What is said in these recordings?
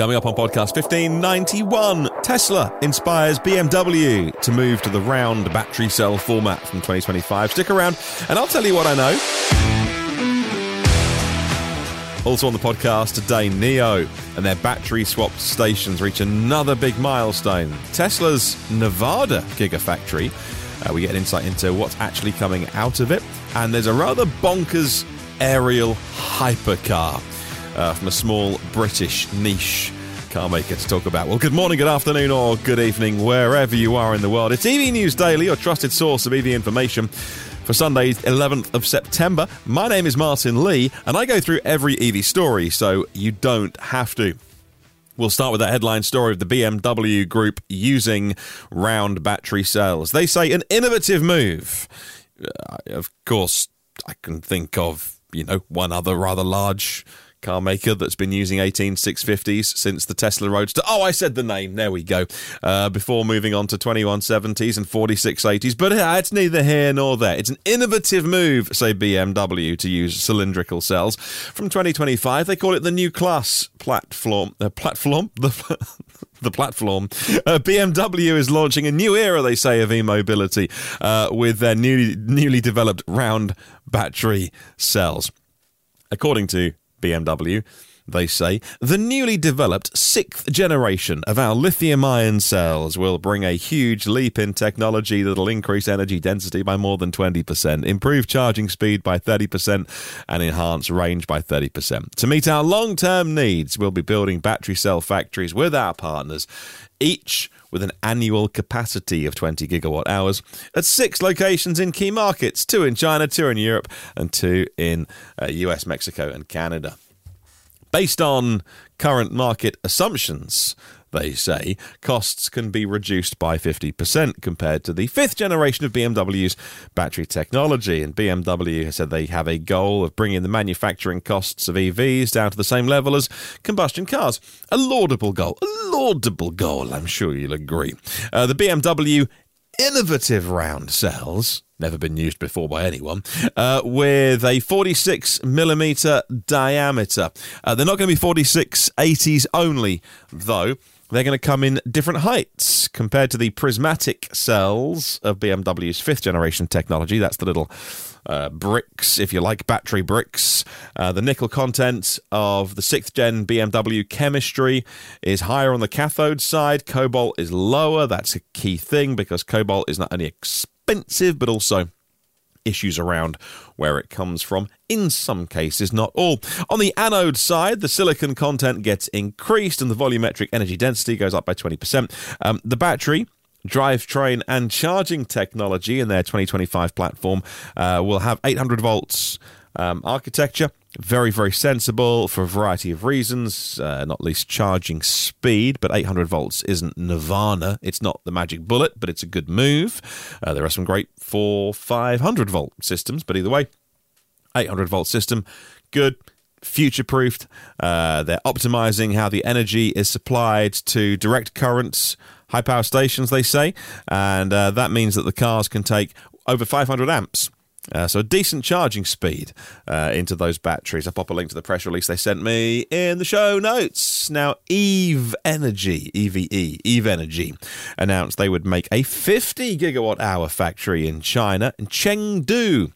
Coming up on podcast 1591, Tesla inspires BMW to move to the round battery cell format from 2025. Stick around and I'll tell you what I know. Also on the podcast today, NIO and their battery swapped stations reach another big milestone. Tesla's Nevada Gigafactory. Uh, we get an insight into what's actually coming out of it. And there's a rather bonkers Ariel hypercar uh, from a small British niche car maker to talk about. Well, good morning, good afternoon, or good evening, wherever you are in the world. It's EV News Daily, your trusted source of EV information for Sunday, 11th of September. My name is Martyn Lee, and I go through every EV story, so you don't have to. We'll start with that headline story of the BMW Group using round battery cells. They say an innovative move. Uh, of course, I can think of, you know, one other rather large car maker that's been using 18650s since the Tesla Roadster. Oh, I said the name. There we go. Uh, before moving on to 2170s and 4680s. But uh, it's neither here nor there. It's an innovative move, say BMW, to use cylindrical cells. From 2025, they call it the new class platform. Uh, platform? The. the platform. Uh, BMW is launching a new era, they say, of e-mobility uh, with their newly newly developed round battery cells. According to BMW, they say, the newly developed sixth generation of our lithium ion cells will bring a huge leap in technology that'll increase energy density by more than 20%, improve charging speed by 30%, and enhance range by 30%. To meet our long term needs, we'll be building battery cell factories with our partners, each with an annual capacity of 20 gigawatt hours at six locations in key markets two in China, two in Europe, and two in uh, US, Mexico, and Canada. Based on current market assumptions, they say, costs can be reduced by 50% compared to the fifth generation of BMW's battery technology. And BMW has said they have a goal of bringing the manufacturing costs of EVs down to the same level as combustion cars. A laudable goal. A laudable goal, I'm sure you'll agree. Uh, the BMW innovative round cells never been used before by anyone, uh, with a 46 millimeter diameter. Uh, they're not going to be 46 80s only, though. They're going to come in different heights compared to the prismatic cells of BMW's fifth generation technology. That's the little uh, bricks, if you like, battery bricks. Uh, the nickel content of the sixth gen BMW chemistry is higher on the cathode side. Cobalt is lower. That's a key thing because cobalt is not only expensive but also issues around where it comes from, in some cases, not all. On the anode side, the silicon content gets increased and the volumetric energy density goes up by 20%. Um, the battery drivetrain and charging technology in their 2025 platform uh, will have 800 volts um, architecture very, very sensible for a variety of reasons, uh, not least charging speed. But 800 volts isn't nirvana. It's not the magic bullet, but it's a good move. Uh, there are some great four, 500 volt systems, but either way, 800 volt system, good. Future proofed. Uh, they're optimizing how the energy is supplied to direct currents, high power stations, they say. And uh, that means that the cars can take over 500 amps uh, so a decent charging speed uh, into those batteries. I'll pop a link to the press release they sent me in the show notes. Now, Eve Energy, EVE, Eve Energy, announced they would make a 50 gigawatt hour factory in China, in Chengdu,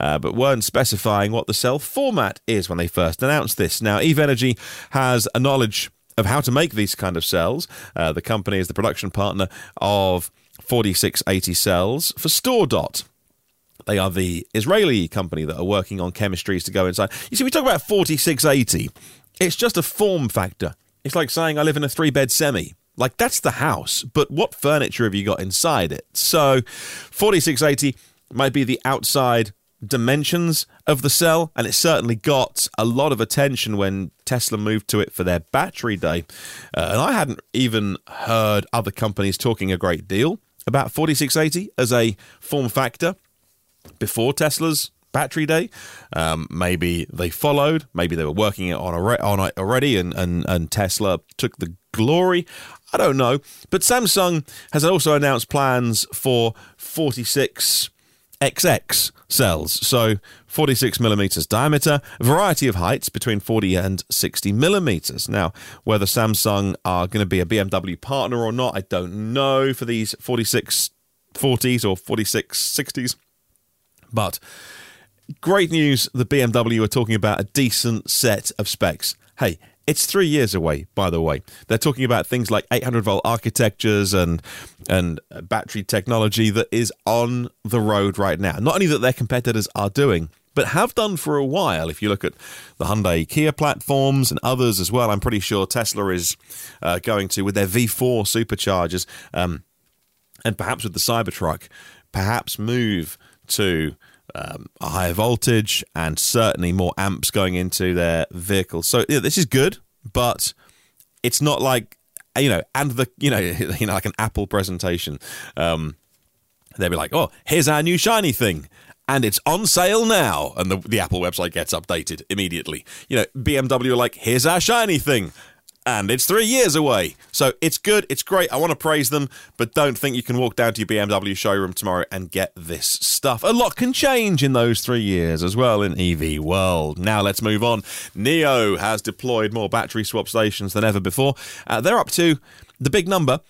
uh, but weren't specifying what the cell format is when they first announced this. Now, Eve Energy has a knowledge of how to make these kind of cells. Uh, the company is the production partner of 4680 cells for StoreDot. They are the Israeli company that are working on chemistries to go inside. You see, we talk about 4680. It's just a form factor. It's like saying I live in a three bed semi. Like, that's the house, but what furniture have you got inside it? So, 4680 might be the outside dimensions of the cell, and it certainly got a lot of attention when Tesla moved to it for their battery day. Uh, and I hadn't even heard other companies talking a great deal about 4680 as a form factor before Tesla's battery day. Um, maybe they followed. Maybe they were working it on, on it already, and, and, and Tesla took the glory. I don't know. But Samsung has also announced plans for 46 XX cells, so 46 millimeters diameter, variety of heights between 40 and 60 millimeters. Now, whether Samsung are going to be a BMW partner or not, I don't know for these 46 40s or 46 60s. But great news the BMW are talking about a decent set of specs. Hey, it's three years away, by the way. They're talking about things like 800 volt architectures and and battery technology that is on the road right now. Not only that their competitors are doing, but have done for a while. If you look at the Hyundai Kia platforms and others as well, I'm pretty sure Tesla is uh, going to with their V4 superchargers, um, and perhaps with the Cybertruck, perhaps move to um, a higher voltage and certainly more amps going into their vehicles. So yeah, this is good, but it's not like you know, and the you know, you know, like an Apple presentation. Um, they'll be like, "Oh, here's our new shiny thing." And it's on sale now, and the, the Apple website gets updated immediately. You know, BMW are like, "Here's our shiny thing," and it's three years away. So it's good, it's great. I want to praise them, but don't think you can walk down to your BMW showroom tomorrow and get this stuff. A lot can change in those three years as well in EV world. Now let's move on. NIO has deployed more battery swap stations than ever before. Uh, they're up to the big number.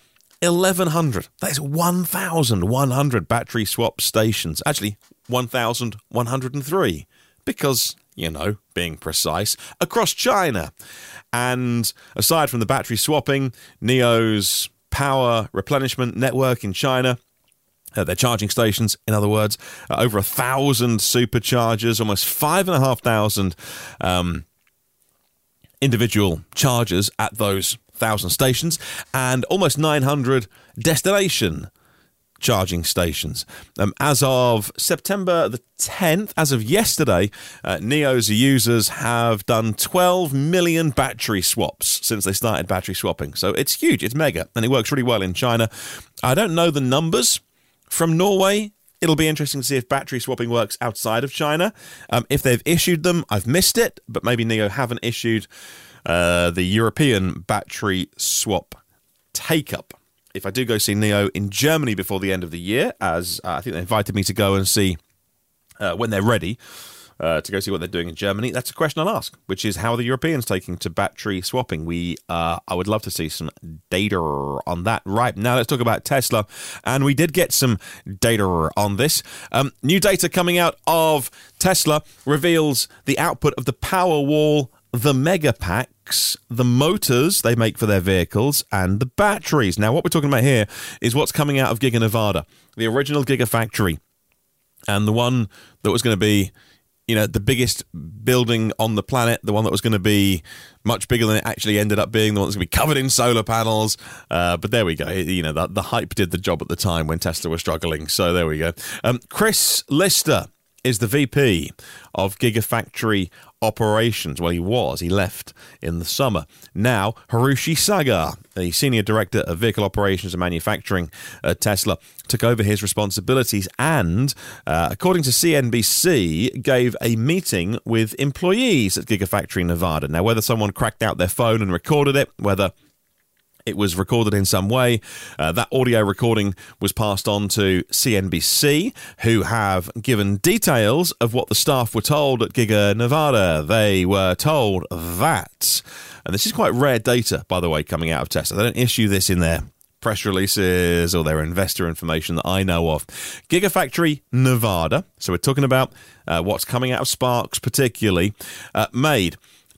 1100. That is 1,100 battery swap stations. Actually, 1,103. Because you know, being precise, across China. And aside from the battery swapping, NIO's power replenishment network in China uh, their charging stations, in other words, uh, over a thousand superchargers, almost five and a half thousand um, individual chargers at those thousand stations, and almost 900 destination charging stations. Um, as of September the 10th, as of yesterday, uh, NIO's users have done 12 million battery swaps since they started battery swapping. So it's huge, it's mega, and it works really well in China. I don't know the numbers from Norway. It'll be interesting to see if battery swapping works outside of China. Um, if they've issued them, I've missed it, but maybe NIO haven't issued uh, the European battery swap take up if I do go see NIO in Germany before the end of the year, as uh, I think they invited me to go and see uh, when they're ready. Uh, to go see what they're doing in Germany. That's a question I'll ask, which is how are the Europeans taking to battery swapping? We, uh, I would love to see some data on that. Right now, let's talk about Tesla, and we did get some data on this. Um, new data coming out of Tesla reveals the output of the Powerwall the mega packs, the motors they make for their vehicles, and the batteries. Now, what we're talking about here is what's coming out of Giga Nevada, the original Gigafactory, and the one that was going to be, you know, the biggest building on the planet, the one that was going to be much bigger than it actually ended up being, the one that's going to be covered in solar panels. Uh, but there we go. You know, the, the hype did the job at the time when Tesla was struggling. So there we go. Um, Chris Lister is the VP of Gigafactory operations. Well, he was. He left in the summer. Now, Hiroshi Saga, the senior director of vehicle operations and manufacturing at Tesla, took over his responsibilities and, uh, according to CNBC, gave a meeting with employees at Gigafactory Nevada. Now, whether someone cracked out their phone and recorded it, whether it was recorded in some way. Uh, that audio recording was passed on to CNBC, who have given details of what the staff were told at Giga Nevada. They were told that, and this is quite rare data, by the way, coming out of Tesla. They don't issue this in their press releases or their investor information that I know of. Gigafactory Nevada, so we're talking about uh, what's coming out of Sparks particularly, uh, made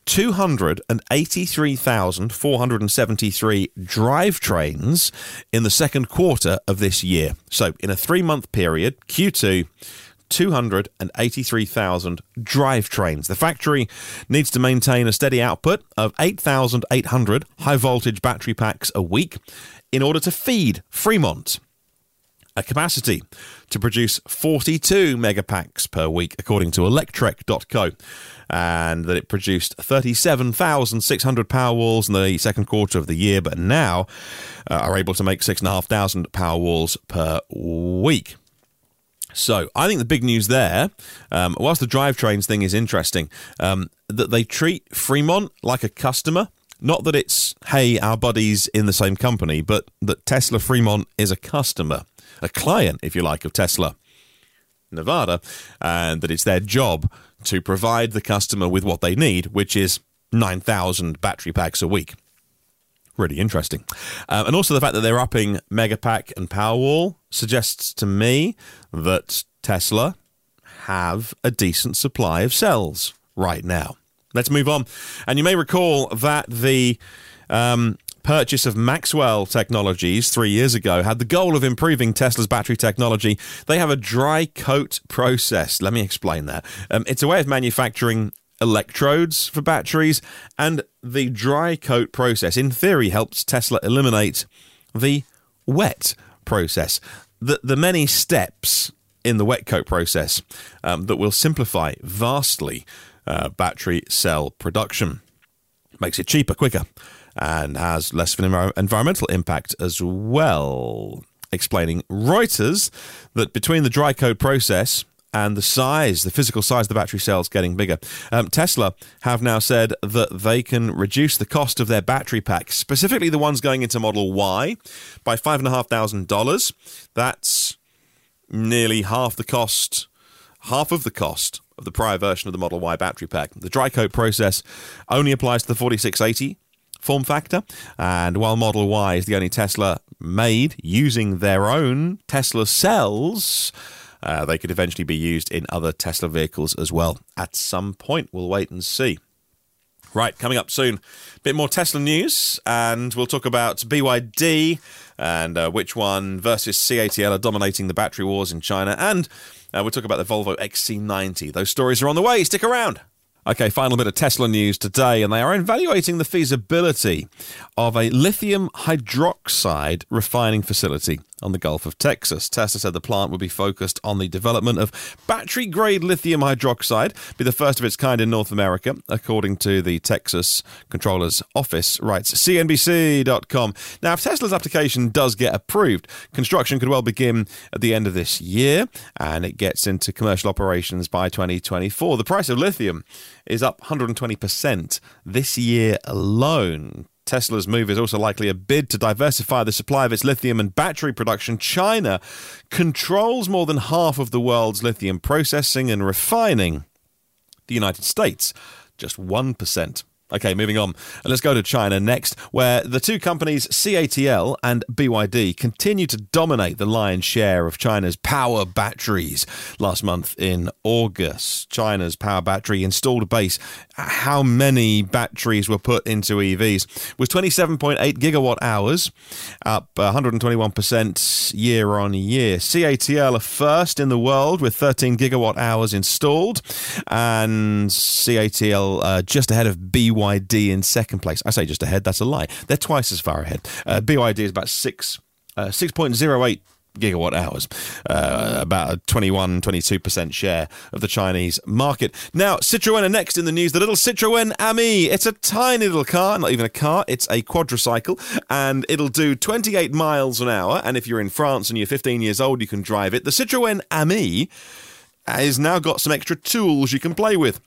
283,473 drivetrains in the second quarter of this year. So, in a three month period, Q2, 283,000 drivetrains. The factory needs to maintain a steady output of 8,800 high voltage battery packs a week in order to feed Fremont a capacity to produce 42 megapacks per week, according to electrek.co, and that it produced 37,600 Powerwalls in the second quarter of the year, but now uh, are able to make 6,500 Powerwalls per week. So I think the big news there, um, whilst the drivetrains thing is interesting, um, that they treat Fremont like a customer. Not that it's, hey, our buddies in the same company, but that Tesla Fremont is a customer a client, if you like, of Tesla. Nevada, and that it's their job to provide the customer with what they need, which is 9,000 battery packs a week. Really interesting. Um, and also the fact that they're upping Megapack and Powerwall suggests to me that Tesla have a decent supply of cells right now. Let's move on. And you may recall that the um, purchase of Maxwell Technologies three years ago had the goal of improving Tesla's battery technology. They have a dry coat process. Let me explain that. Um, it's a way of manufacturing electrodes for batteries, and the dry coat process, in theory, helps Tesla eliminate the wet process. The, the many steps in the wet coat process um, that will simplify vastly uh, battery cell production. Makes it cheaper, quicker, and has less of an environmental impact as well. Explaining Reuters that between the dry coat process and the size, the physical size of the battery cells getting bigger. Um, Tesla have now said that they can reduce the cost of their battery packs, specifically the ones going into Model Y, by $5,500. That's nearly half the cost, half of the cost of the prior version of the Model Y battery pack. The dry coat process only applies to the 4680 form factor. And while Model Y is the only Tesla made using their own Tesla cells, uh, they could eventually be used in other Tesla vehicles as well. At some point, we'll wait and see. Right, coming up soon, a bit more Tesla news, and we'll talk about BYD and uh, which one versus CATL are dominating the battery wars in China, and uh, we'll talk about the Volvo XC90. Those stories are on the way. Stick around. Okay, final bit of Tesla news today, and they are evaluating the feasibility of a lithium hydroxide refining facility on the Gulf of Texas. Tesla said the plant would be focused on the development of battery grade lithium hydroxide, be the first of its kind in North America, according to the Texas Controller's Office, writes CNBC.com. Now, if Tesla's application does get approved, construction could well begin at the end of this year and it gets into commercial operations by 2024. The price of lithium is up 120% this year alone. Tesla's move is also likely a bid to diversify the supply of its lithium and battery production. China controls more than half of the world's lithium processing and refining. The United States, just 1%. Okay, moving on. Let's go to China next, where the two companies CATL and BYD continue to dominate the lion's share of China's power batteries. Last month in August, China's power battery installed base, how many batteries were put into EVs, was 27.8 gigawatt hours, up 121% year on year. CATL are first in the world with 13 gigawatt hours installed, and CATL uh, just ahead of BYD BYD in second place. I say just ahead, that's a lie. They're twice as far ahead. Uh, BYD is about 6, uh, 6.08 gigawatt hours, uh, about a 21, 22% share of the Chinese market. Now, Citroën are next in the news. The little Citroën Ami. It's a tiny little car, not even a car, it's a quadricycle, and it'll do 28 miles an hour. And if you're in France and you're 15 years old, you can drive it. The Citroën Ami has now got some extra tools you can play with.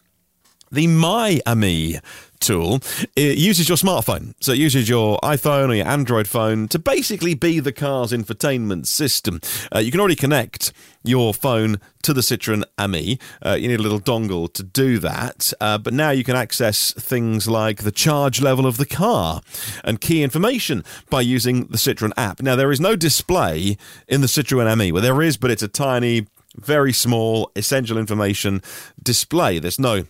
The My Ami tool, it uses your smartphone. So it uses your iPhone or your Android phone to basically be the car's infotainment system. Uh, you can already connect your phone to the Citroen Ami. Uh, you need a little dongle to do that. Uh, but now you can access things like the charge level of the car and key information by using the Citroen app. Now, there is no display in the Citroen Ami. Well, there is, but it's a tiny, very small, essential information display. There's no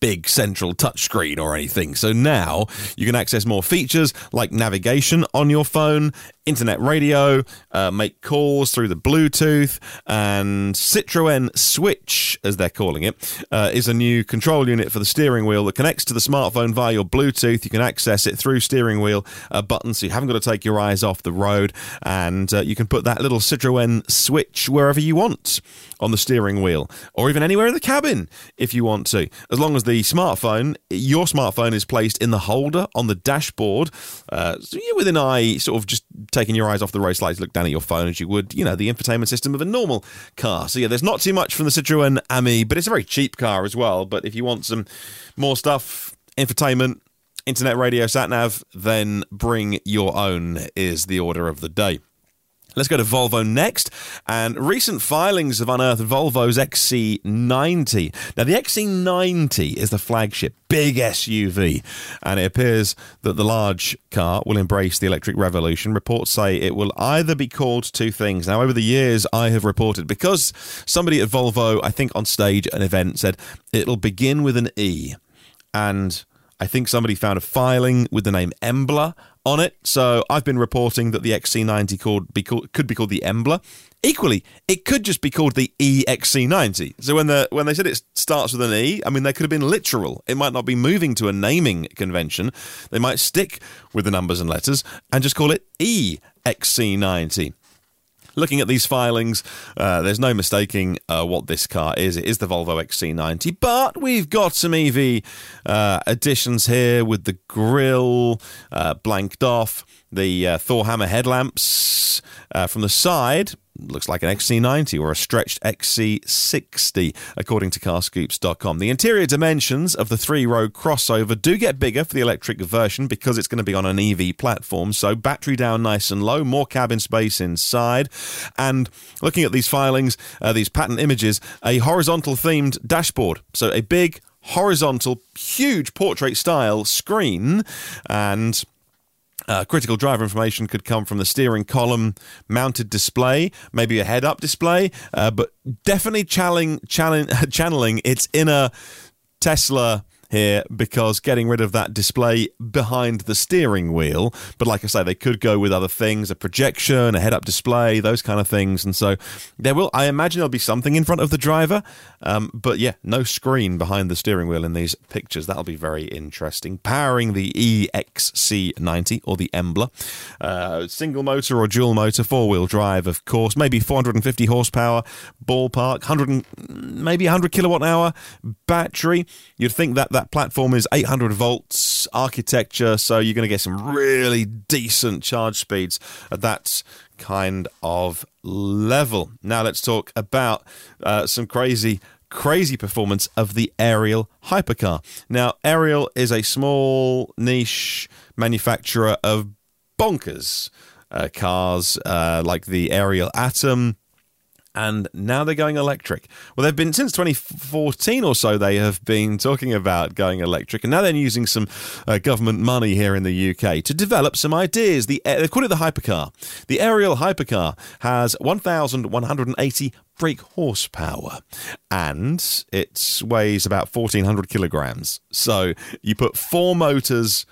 big central touchscreen or anything. So now you can access more features like navigation on your phone, internet radio, uh, make calls through the Bluetooth, and Citroën Switch, as they're calling it, uh, is a new control unit for the steering wheel that connects to the smartphone via your Bluetooth. You can access it through steering wheel uh, buttons, so you haven't got to take your eyes off the road, and uh, you can put that little Citroën Switch wherever you want on the steering wheel, or even anywhere in the cabin if you want to, as long as the smartphone, your smartphone, is placed in the holder on the dashboard, uh, so you're within eye, sort of just taking your eyes off the road slightly look down at your phone as you would, you know, the infotainment system of a normal car. So yeah, there's not too much from the Citroen Ami, but it's a very cheap car as well. But if you want some more stuff, infotainment, internet radio, sat nav, then bring your own is the order of the day. Let's go to Volvo next. And recent filings have unearthed Volvo's XC90. Now, the XC90 is the flagship big SUV, and it appears that the large car will embrace the electric revolution. Reports say it will either be called two things. Now, over the years, I have reported because somebody at Volvo, I think on stage at an event, said it'll begin with an E. And I think somebody found a filing with the name Embla on it. So I've been reporting that the XC90 called, be called, could be called the Embla. Equally, it could just be called the EXC90. So when the when they said it starts with an E, I mean they could have been literal. It might not be moving to a naming convention. They might stick with the numbers and letters and just call it EXC90 looking at these filings, uh, there's no mistaking uh, what this car is. It is the Volvo XC90, but we've got some EV uh, additions here with the grille uh, blanked off, the uh, Thor hammer headlamps uh, from the side looks like an XC90 or a stretched XC60, according to carscoops.com. The interior dimensions of the three row crossover do get bigger for the electric version because it's going to be on an EV platform. So, battery down nice and low, more cabin space inside. And looking at these filings, uh, these patent images, a horizontal themed dashboard. So, a big, horizontal, huge portrait style screen and uh, critical driver information could come from the steering column mounted display, maybe a head up display, uh, but definitely channeling, channeling, channeling its inner Tesla here because getting rid of that display behind the steering wheel. But like I say, they could go with other things, a projection, a head up display, those kind of things. And so there will, I imagine there'll be something in front of the driver. Um, but yeah, no screen behind the steering wheel in these pictures. That'll be very interesting. Powering the EXC90 or the Embla. Uh, single motor or dual motor, four wheel drive, of course. Maybe 450 horsepower, ballpark, 100, maybe 100 kilowatt hour battery. You'd think that that platform is 800 volts architecture, so you're going to get some really decent charge speeds at that kind of level. Now let's talk about uh, some crazy crazy performance of the Ariel hypercar. Now, Ariel is a small niche manufacturer of bonkers uh, cars uh, like the Ariel Atom, and now they're going electric. Well, they've been since 2014 or so. They have been talking about going electric, and now they're using some uh, government money here in the UK to develop some ideas. The uh, they call it the hypercar. The Ariel hypercar has 1,180 brake horsepower, and it weighs about 1,400 kilograms. So you put four motors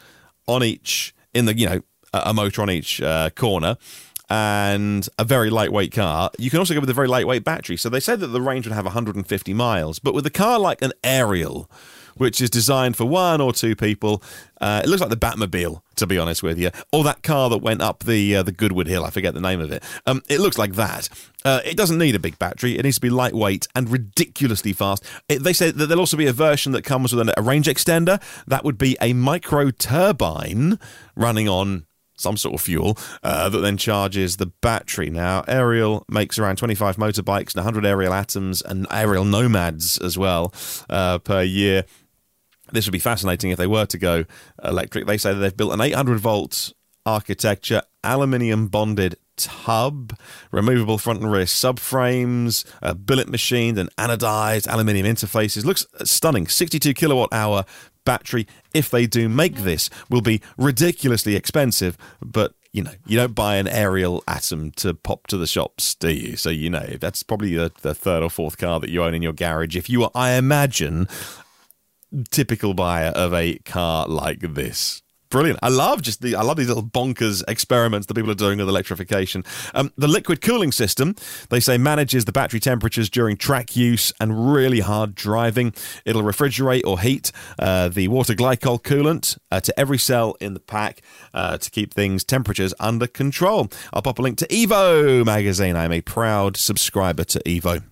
on each in the you know a motor on each uh, corner and a very lightweight car. You can also go with a very lightweight battery. So they said that the range would have 150 miles, but with a car like an Ariel, which is designed for one or two people. Uh, it looks like the Batmobile, to be honest with you, or that car that went up the uh, the Goodwood Hill. I forget the name of it. Um, it looks like that. Uh, it doesn't need a big battery. It needs to be lightweight and ridiculously fast. It, they say that there'll also be a version that comes with a range extender. That would be a micro turbine running on some sort of fuel uh, that then charges the battery. Now, Ariel makes around 25 motorbikes and 100 Ariel Atoms and Ariel Nomads as well uh, per year. This would be fascinating if they were to go electric. They say that they've built an 800 volt architecture, aluminium bonded tub, removable front and rear subframes, uh, billet machined and anodized aluminium interfaces. Looks stunning. 62 kilowatt hour battery, if they do make this, will be ridiculously expensive, but you know, you don't buy an Ariel Atom to pop to the shops, do you? So, you know, that's probably the, the third or fourth car that you own in your garage. If you are, I imagine, typical buyer of a car like this. Brilliant. I love just the I love these little bonkers experiments that people are doing with electrification. Um, the liquid cooling system, they say, manages the battery temperatures during track use and really hard driving. It'll refrigerate or heat uh, the water glycol coolant uh, to every cell in the pack uh, to keep things temperatures under control. I'll pop a link to Evo magazine. I'm a proud subscriber to Evo.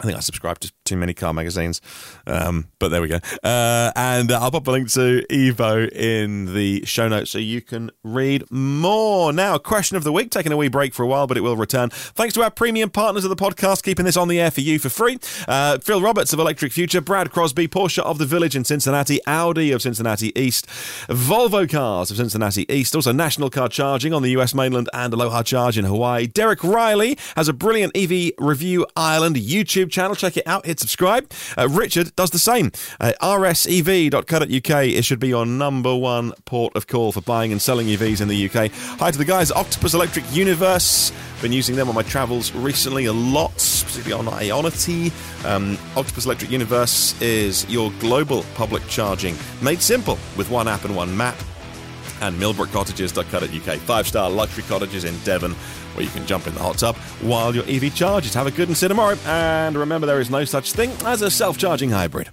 I think I subscribed to too many car magazines, um, but there we go. Uh, and I'll pop a link to Evo in the show notes so you can read more. Now, question of the week, taking a wee break for a while, but it will return. Thanks to our premium partners of the podcast, keeping this on the air for you for free. Uh, Phil Roberts of Electric Future, Brad Crosby, Porsche of the Village in Cincinnati, Audi of Cincinnati East, Volvo Cars of Cincinnati East, also National Car Charging on the US mainland and Aloha Charge in Hawaii. Derek Riley has a brilliant EV Review Ireland YouTube YouTube channel. Check it out. Hit subscribe. Uh, Richard does the same. Uh, rsev.co.uk. It should be your number one port of call for buying and selling EVs in the UK. Hi to the guys Octopus Electric Universe. Been using them on my travels recently a lot, particularly on Ionity. Um, Octopus Electric Universe is your global public charging made simple with one app and one map and millbrookcottages.co.uk. Five star luxury cottages in Devon where you can jump in the hot tub while your EV charges. Have a good and see tomorrow. And remember, there is no such thing as a self charging hybrid.